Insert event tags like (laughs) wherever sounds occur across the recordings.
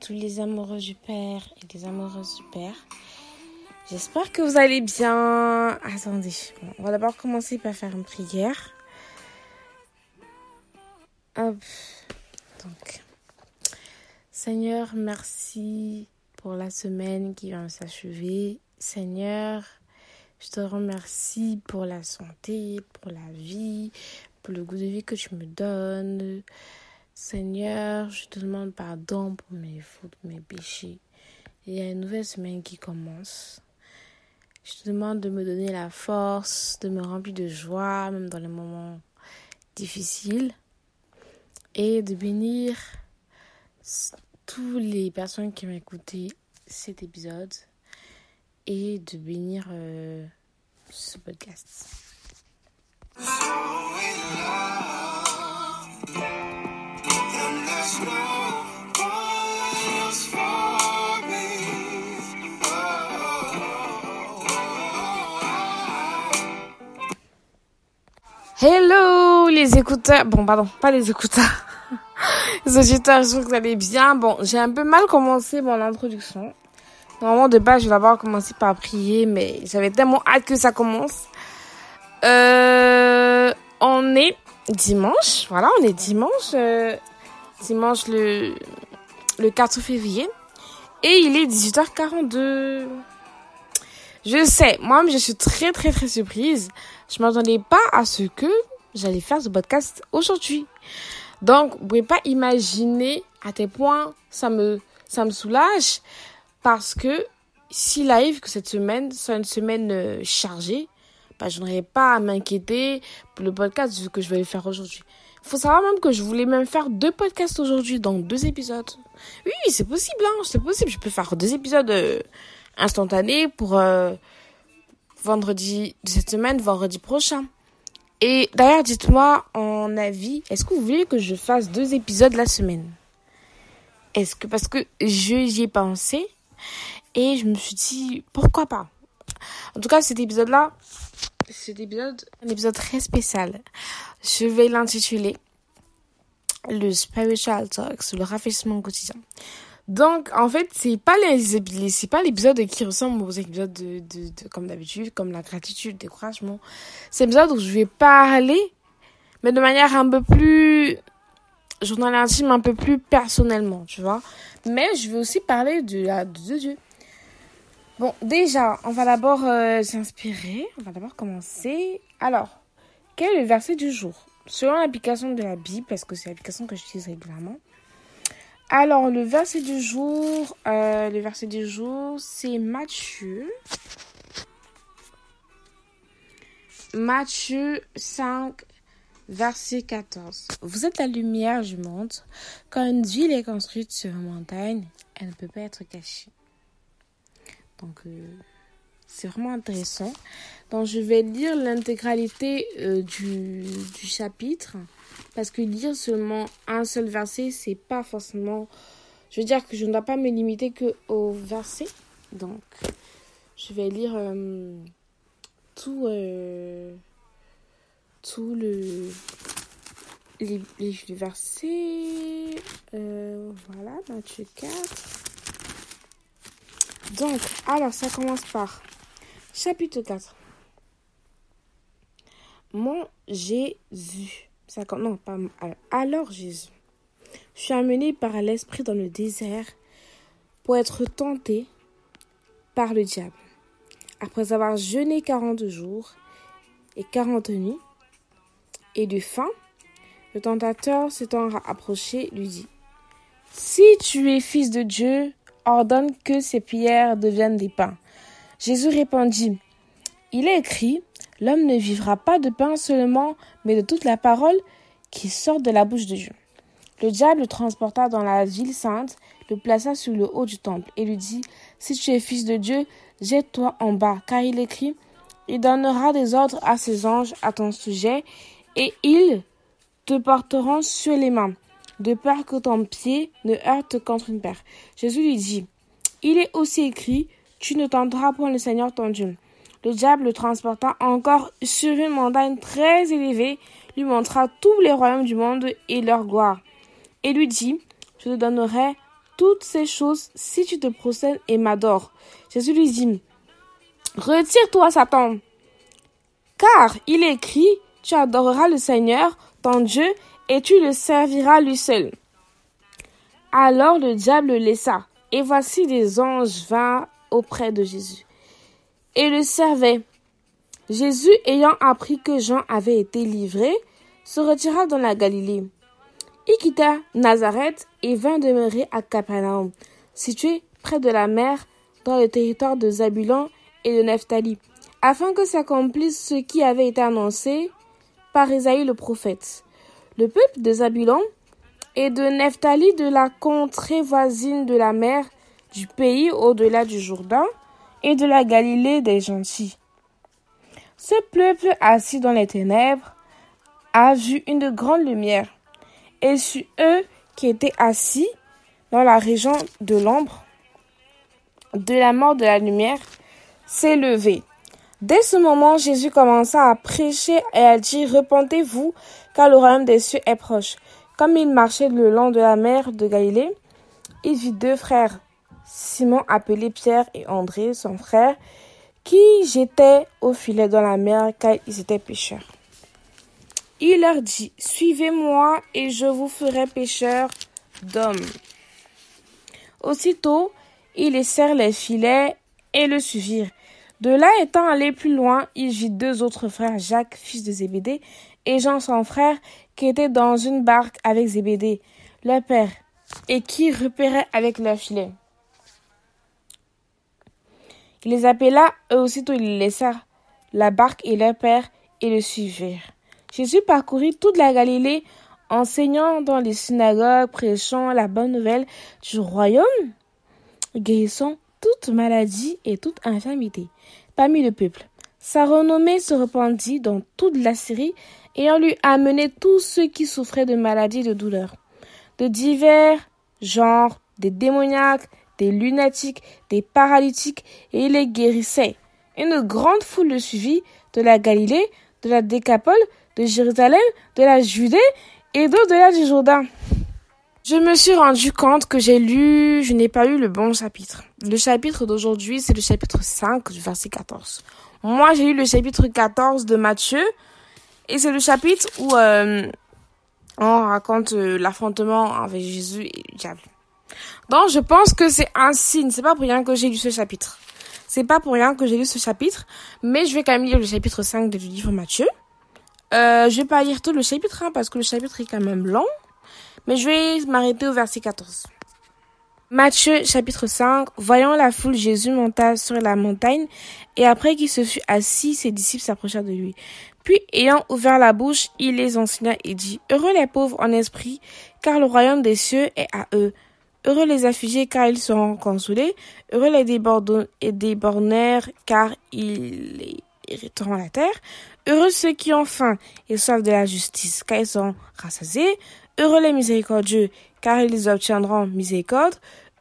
tous les amoureux du Père et les amoureuses du Père. J'espère que vous allez bien. Attendez, on va d'abord commencer par faire une prière. Hop. Donc, Seigneur, merci pour la semaine qui vient de s'achever. Seigneur, je te remercie pour la santé, pour la vie, pour le goût de vie que tu me donnes. Seigneur, je te demande pardon pour mes fautes, mes péchés. Il y a une nouvelle semaine qui commence. Je te demande de me donner la force, de me remplir de joie, même dans les moments difficiles. Et de bénir toutes les personnes qui ont écouté cet épisode. Et de bénir euh, ce podcast. Hello les écouteurs. Bon, pardon, pas les écouteurs. (laughs) les auditeurs, je que vous allez bien. Bon, j'ai un peu mal commencé mon introduction. Normalement, de base, je vais d'abord commencer par prier, mais j'avais tellement hâte que ça commence. Euh, on est dimanche, voilà, on est dimanche. Euh, dimanche le, le 4 février. Et il est 18h42. Je sais, moi je suis très très très surprise. Je m'attendais pas à ce que j'allais faire ce podcast aujourd'hui. Donc, vous pouvez pas imaginer à quel point ça me, ça me soulage parce que s'il arrive que cette semaine soit une semaine euh, chargée, bah, je n'aurais pas à m'inquiéter pour le podcast que je vais faire aujourd'hui. Faut savoir même que je voulais même faire deux podcasts aujourd'hui, donc deux épisodes. Oui, c'est possible, hein, c'est possible. Je peux faire deux épisodes euh, instantanés pour euh, vendredi de cette semaine, vendredi prochain. Et d'ailleurs, dites-moi en avis, est-ce que vous voulez que je fasse deux épisodes la semaine? Est-ce que parce que je y ai pensé et je me suis dit pourquoi pas? En tout cas, cet épisode-là, cet épisode, un épisode très spécial. Je vais l'intituler le spiritual talks, le rafraîchissement quotidien. Donc, en fait, c'est pas les, pas l'épisode qui ressemble aux épisodes de, de, comme d'habitude, comme la gratitude, le découragement. C'est l'épisode où je vais parler, mais de manière un peu plus, journal intime, un peu plus personnellement, tu vois. Mais je vais aussi parler de Dieu. Bon, déjà, on va d'abord euh, s'inspirer. On va d'abord commencer. Alors, quel est le verset du jour? Selon l'application de la Bible, parce que c'est l'application que j'utilise régulièrement. Alors, le verset du jour, euh, le verset du jour, c'est Matthieu. Matthieu 5, verset 14. Vous êtes la lumière du monde. Quand une ville est construite sur une montagne, elle ne peut pas être cachée. Donc, euh, c'est vraiment intéressant. Donc, je vais lire l'intégralité euh, du, du chapitre. Parce que lire seulement un seul verset, c'est pas forcément. Je veux dire que je ne dois pas me limiter que au verset. Donc, je vais lire euh, tout, tout le. Les, les, versets. Voilà, Matthieu 4. Donc, alors, ça commence par chapitre 4. Mon Jésus. Non, pas. Alors Jésus, je suis amené par l'Esprit dans le désert pour être tenté par le diable. Après avoir jeûné quarante jours et quarante nuits et de faim, le tentateur s'étant approché lui dit Si tu es fils de Dieu, ordonne que ces pierres deviennent des pains. Jésus répondit Il est écrit L'homme ne vivra pas de pain seulement, mais de toute la parole qui sort de la bouche de Dieu. Le diable le transporta dans la ville sainte, le plaça sur le haut du temple, et lui dit Si tu es fils de Dieu, jette-toi en bas, car il écrit Il donnera des ordres à ses anges à ton sujet, et ils te porteront sur les mains, de peur que ton pied ne heurte contre une paire. Jésus lui dit Il est aussi écrit Tu ne tenteras point le Seigneur ton Dieu. Le diable le transporta encore sur une montagne très élevée, lui montra tous les royaumes du monde et leur gloire, et lui dit, Je te donnerai toutes ces choses si tu te procèdes et m'adores. Jésus lui dit, Retire-toi, Satan, car il est écrit, tu adoreras le Seigneur, ton Dieu, et tu le serviras lui seul. Alors le diable le laissa, et voici des anges vinrent auprès de Jésus, et le servaient. Jésus, ayant appris que Jean avait été livré, se retira dans la Galilée. Il quitta Nazareth et vint demeurer à Capernaum, situé près de la mer, dans le territoire de Zabulon et de Nephtali, afin que s'accomplisse ce qui avait été annoncé par Isaïe le prophète. Le peuple de Zabulon et de Nephtali de la contrée voisine de la mer, du pays au-delà du Jourdain et de la Galilée des gentils. Ce peuple assis dans les ténèbres a vu une grande lumière et sur eux qui étaient assis dans la région de l'ombre de la mort de la lumière s'est. Dès ce moment, Jésus commença à prêcher et à dire Repentez-vous, car le royaume des cieux est proche. Comme il marchait le long de la mer de Galilée, il vit deux frères, Simon appelé Pierre et André, son frère, qui jetaient au filet dans la mer car ils étaient pêcheurs. Il leur dit, Suivez-moi et je vous ferai pêcheurs d'hommes. Aussitôt, ils laissèrent les filets et le suivirent. De là étant allé plus loin, il vit deux autres frères, Jacques, fils de Zébédée, et Jean, son frère, qui étaient dans une barque avec Zébédée, leur père, et qui repéraient avec leurs filets. Il les appela, eux aussitôt ils laissèrent la barque et leur père, et le suivirent. Jésus parcourut toute la Galilée, enseignant dans les synagogues, prêchant la bonne nouvelle du royaume, guérissant toute maladie et toute infirmité parmi le peuple. Sa renommée se répandit dans toute la Syrie, et on lui amené tous ceux qui souffraient de maladies et de douleurs, de divers genres, des démoniaques, des lunatiques, des paralytiques, et il les guérissait. Une grande foule le suivit de la Galilée, de la Décapole, de Jérusalem, de la Judée et d'au-delà du Jourdain. Je me suis rendu compte que j'ai lu, je n'ai pas lu le bon chapitre. Le chapitre d'aujourd'hui, c'est le chapitre 5 du verset 14. Moi, j'ai lu le chapitre 14 de Matthieu et c'est le chapitre où euh, on raconte euh, l'affrontement avec Jésus et le diable. Donc, je pense que c'est un signe. C'est pas pour rien que j'ai lu ce chapitre. C'est pas pour rien que j'ai lu ce chapitre, mais je vais quand même lire le chapitre 5 du livre Matthieu. Euh, je vais pas lire tout le chapitre hein, parce que le chapitre est quand même long, mais je vais m'arrêter au verset 14. Matthieu chapitre 5 Voyant la foule, Jésus monta sur la montagne, et après qu'il se fut assis, ses disciples s'approchèrent de lui. Puis, ayant ouvert la bouche, il les enseigna et dit, Heureux les pauvres en esprit, car le royaume des cieux est à eux. Heureux les affligés, car ils seront consolés. Heureux les déborneurs, car ils hériteront la terre. Heureux ceux qui ont faim et soif de la justice, car ils seront rassasiés. Heureux les miséricordieux, car ils obtiendront miséricorde.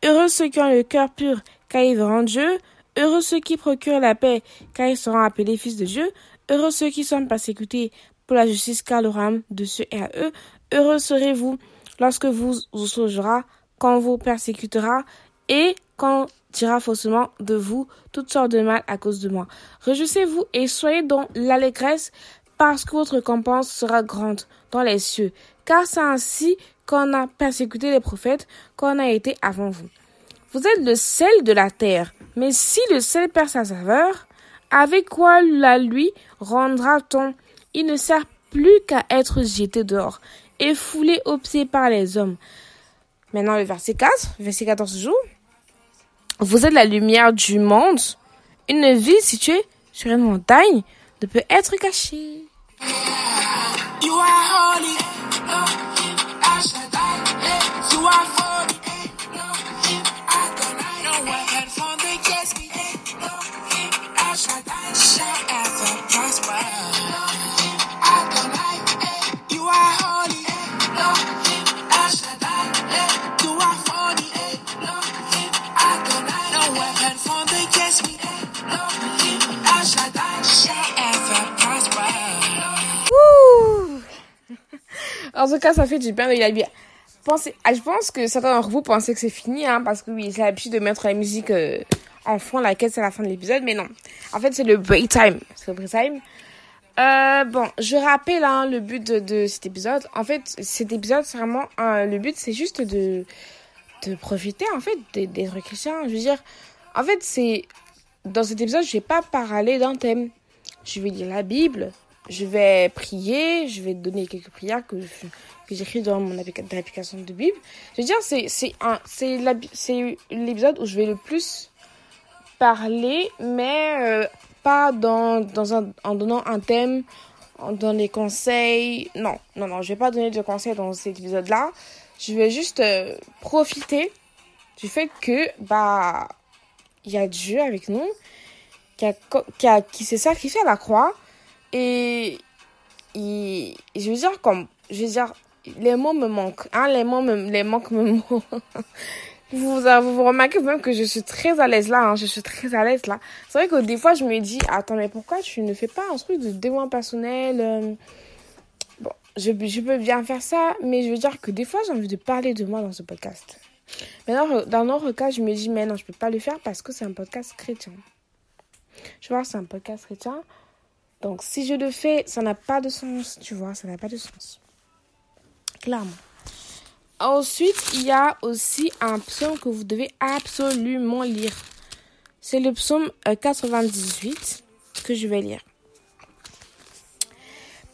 Heureux ceux qui ont le cœur pur, car ils verront Dieu. Heureux ceux qui procurent la paix, car ils seront appelés fils de Dieu. Heureux ceux qui sont persécutés pour la justice, car le royaume de ceux est à eux. Heureux serez-vous lorsque vous vous quand vous persécutera, et quand dira faussement de vous toutes sortes de mal à cause de moi. Réjouissez-vous et soyez dans l'allégresse parce que votre récompense sera grande dans les cieux. Car c'est ainsi qu'on a persécuté les prophètes qu'on a été avant vous. Vous êtes le sel de la terre, mais si le sel perd sa saveur, avec quoi la lui rendra-t-on? Il ne sert plus qu'à être jeté dehors et foulé aux pieds par les hommes. Maintenant le verset 4, verset 14 jours. Vous êtes la lumière du monde. Une ville située sur une montagne ne peut être cachée. Tout cas, ça fait du bien de lire la Bible. pensez, ah, je pense que certains d'entre vous pensaient que c'est fini, hein, parce que oui, j'ai l'habitude de mettre la musique euh, en fond, laquelle c'est la fin de l'épisode, mais non. En fait, c'est le break time. C'est le break time. Euh, bon, je rappelle hein, le but de, cet épisode. En fait, cet épisode, c'est vraiment le but, c'est juste de de profiter en fait d'être chrétien. Je veux dire, en fait, c'est dans cet épisode, je vais pas parler d'un thème. Je vais lire la Bible, je vais prier, je vais donner quelques prières que j'écris dans mon application de Bible. Je veux dire, c'est l'épisode où je vais le plus parler, mais euh, pas dans dans un en donnant un thème, en donnant des conseils. Non, non, non, je vais pas donner de conseils dans cet épisode-là. Je vais juste euh, profiter du fait que bah il y a Dieu avec nous qui qui, qui s'est sacrifié à la croix et, je veux dire comme je veux dire les mots me manquent hein les mots me, les manques me (laughs) vous, vous remarquez même que je suis très à l'aise là hein, je suis très à l'aise là c'est vrai que des fois je me dis attends mais pourquoi tu ne fais pas un truc de développement personnel euh, bon je, je peux bien faire ça mais je veux dire que des fois j'ai envie de parler de moi dans ce podcast Maintenant, dans notre cas, je me dis, mais non, je peux pas le faire parce que c'est un podcast chrétien. Je vois, c'est un podcast chrétien. Donc, si je le fais, ça n'a pas de sens, tu vois, ça n'a pas de sens. Clairement. Ensuite, il y a aussi un psaume que vous devez absolument lire. C'est le psaume 98 que je vais lire.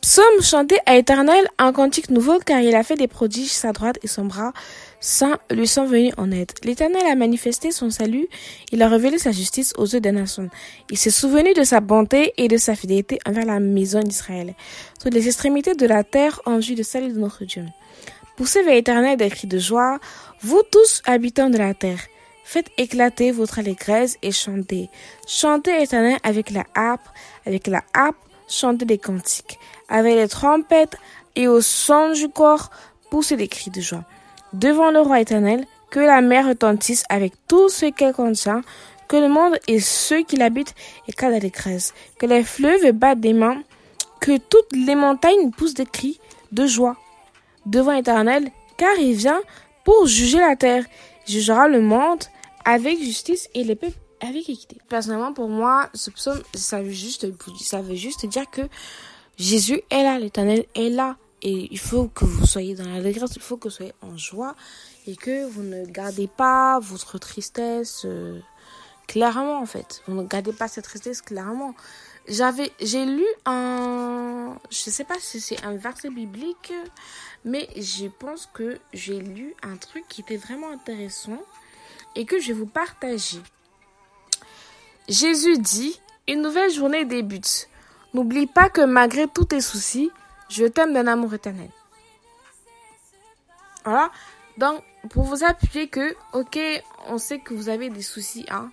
Psaume chanté à éternel, un cantique nouveau, car il a fait des prodiges, sa droite et son bras saint lui sont venus en aide. L'Éternel a manifesté son salut, il a révélé sa justice aux yeux des nations. Il s'est souvenu de sa bonté et de sa fidélité envers la maison d'Israël. Toutes les extrémités de la terre ont vu le salut de notre Dieu. Poussez vers l'Éternel des cris de joie, vous tous habitants de la terre. Faites éclater votre allégresse et chantez. Chantez l'Éternel avec la harpe, avec la harpe, chantez des cantiques. Avec les trompettes et au son du corps, poussez des cris de joie devant le roi éternel, que la mer retentisse avec tout ce qu'elle contient, que le monde et ceux qui l'habitent éclatent d'allégresse, que les fleuves battent des mains, que toutes les montagnes poussent des cris de joie devant l'éternel, car il vient pour juger la terre, jugera le monde avec justice et les peuples avec équité. Personnellement, pour moi, ce psaume, ça veut juste, ça veut juste dire que Jésus est là, l'éternel est là. Et il faut que vous soyez dans l'allégresse, il faut que vous soyez en joie et que vous ne gardez pas votre tristesse euh, clairement en fait. Vous ne gardez pas cette tristesse clairement. J'avais, j'ai lu un, je sais pas si c'est un verset biblique, mais je pense que j'ai lu un truc qui était vraiment intéressant et que je vais vous partager. Jésus dit, une nouvelle journée débute. N'oublie pas que malgré tous tes soucis, je t'aime d'un amour éternel. Voilà. Donc, pour vous appuyer que, ok, on sait que vous avez des soucis, hein.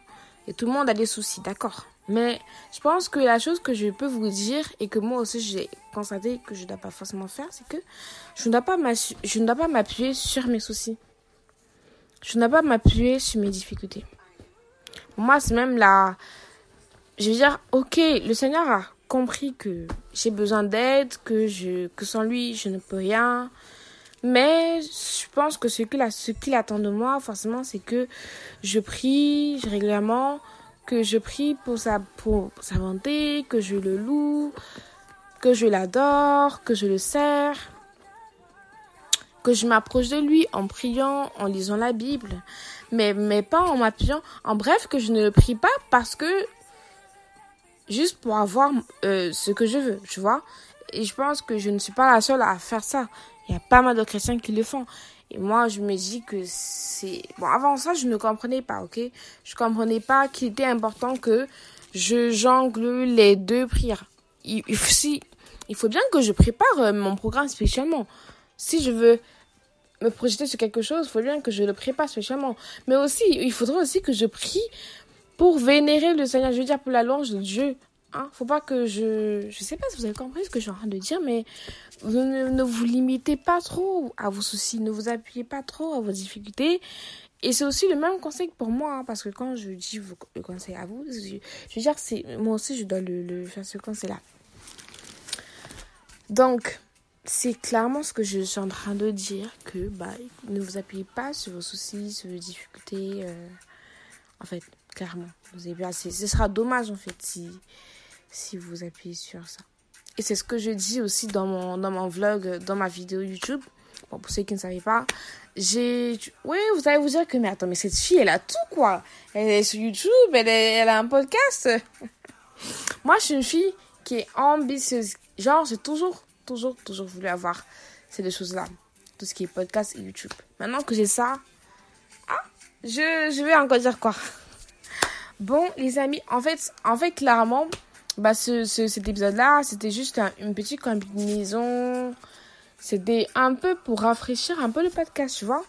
Et tout le monde a des soucis, d'accord. Mais je pense que la chose que je peux vous dire et que moi aussi j'ai constaté que je ne dois pas forcément faire, c'est que je ne dois pas m'appuyer sur mes soucis. Je ne dois pas m'appuyer sur mes difficultés. Moi, c'est même la... Je veux dire, ok, le Seigneur a compris que j'ai besoin d'aide, que que sans lui je ne peux rien. Mais je pense que ce qu'il attend de moi, forcément, c'est que je prie régulièrement, que je prie pour sa pour bonté, que je le loue, que je l'adore, que je le sers, que je m'approche de lui en priant, en lisant la Bible, mais mais pas en m'appuyant. En bref, que je ne prie pas parce que juste pour avoir euh, ce que je veux, tu vois. Et je pense que je ne suis pas la seule à faire ça. Il y a pas mal de chrétiens qui le font. Et moi, je me dis que c'est... Bon, avant ça, je ne comprenais pas, ok? Je comprenais pas qu'il était important que je jongle les deux prières. Il, si, il faut bien que je prépare euh, mon programme spécialement. Si je veux me projeter sur quelque chose, il faut bien que je le prépare spécialement. Mais aussi, il faudrait aussi que je prie pour vénérer le Seigneur, je veux dire pour la louange de Dieu. Hein, faut pas que je... Je sais pas si vous avez compris ce que je suis en train de dire, mais ne, vous limitez pas trop à vos soucis, ne vous appuyez pas trop à vos difficultés. Et c'est aussi le même conseil pour moi, hein, parce que quand je dis le conseil à vous, je, veux dire, c'est moi aussi je dois le, le faire ce conseil-là. Donc, c'est clairement ce que je suis en train de dire que bah ne vous appuyez pas sur vos soucis, sur vos difficultés. Euh, en fait, clairement, vous avez assez. Ce sera dommage en fait si si vous appuyez sur ça. Et c'est ce que je dis aussi dans mon dans mon vlog, dans ma vidéo YouTube. Bon, pour ceux qui ne savaient pas, j'ai. Oui, vous allez vous dire que, mais attends, mais cette fille, elle a tout, quoi. Elle est sur YouTube, elle, elle a un podcast. (laughs) Moi, je suis une fille qui est ambitieuse. Genre, j'ai toujours, toujours, toujours voulu avoir ces deux choses-là. Tout ce qui est podcast et YouTube. Maintenant que j'ai ça, ah, je, je vais encore dire quoi? Bon, les amis, en fait, en fait clairement, bah, ce, ce cet épisode-là, c'était juste une petite combinaison c'était un peu pour rafraîchir un peu le podcast, tu vois.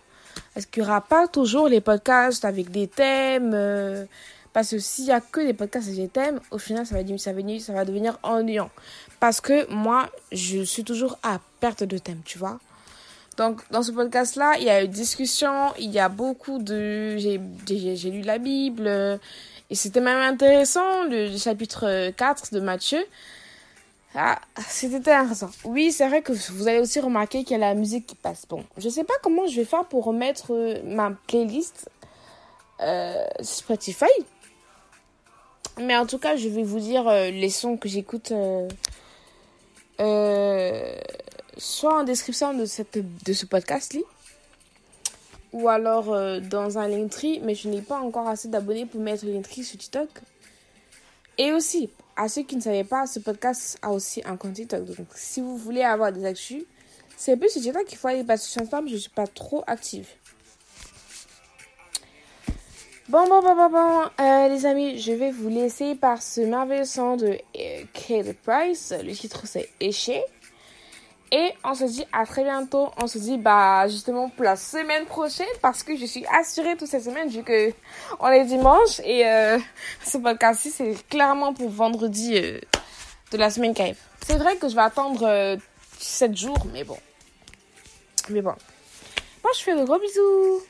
Est-ce qu'il n'y aura pas toujours les podcasts avec des thèmes euh, Parce que s'il n'y a que des podcasts avec des thèmes, au final, ça va, ça, va, ça va devenir ennuyant. Parce que moi, je suis toujours à perte de thème, tu vois. Donc, dans ce podcast-là, il y a eu discussion, il y a beaucoup de... J'ai lu la Bible, et c'était même intéressant, le chapitre 4 de Matthieu. Ah, c'était intéressant. Oui, c'est vrai que vous avez aussi remarqué qu'il y a la musique qui passe. Bon, je sais pas comment je vais faire pour remettre euh, ma playlist euh, Spotify. Mais en tout cas, je vais vous dire euh, les sons que j'écoute soit en description de, cette, de ce podcast-là, ou alors dans un Linktree, mais je n'ai pas encore assez d'abonnés pour mettre Linktree sur TikTok. Et aussi, à ceux qui ne savaient pas, ce podcast a aussi un compte TikTok. Donc, si vous voulez avoir des actus, c'est plus sur TikTok qu'il faut aller parce que sur Instagram, je ne suis pas trop active. Bon, bon, bon, bon, bon, euh, les amis, je vais vous laisser par ce merveilleux son de euh, Kate Price. Le titre, c'est Éché. Et on se dit à très bientôt. On se dit bah justement pour la semaine prochaine parce que je suis assurée toute cette semaine vu que on est dimanche et euh, ce podcast-ci c'est clairement pour vendredi euh, de la semaine qui arrive. C'est vrai que je vais attendre euh, 7 jours mais bon. Mais bon. Moi je fais de gros bisous.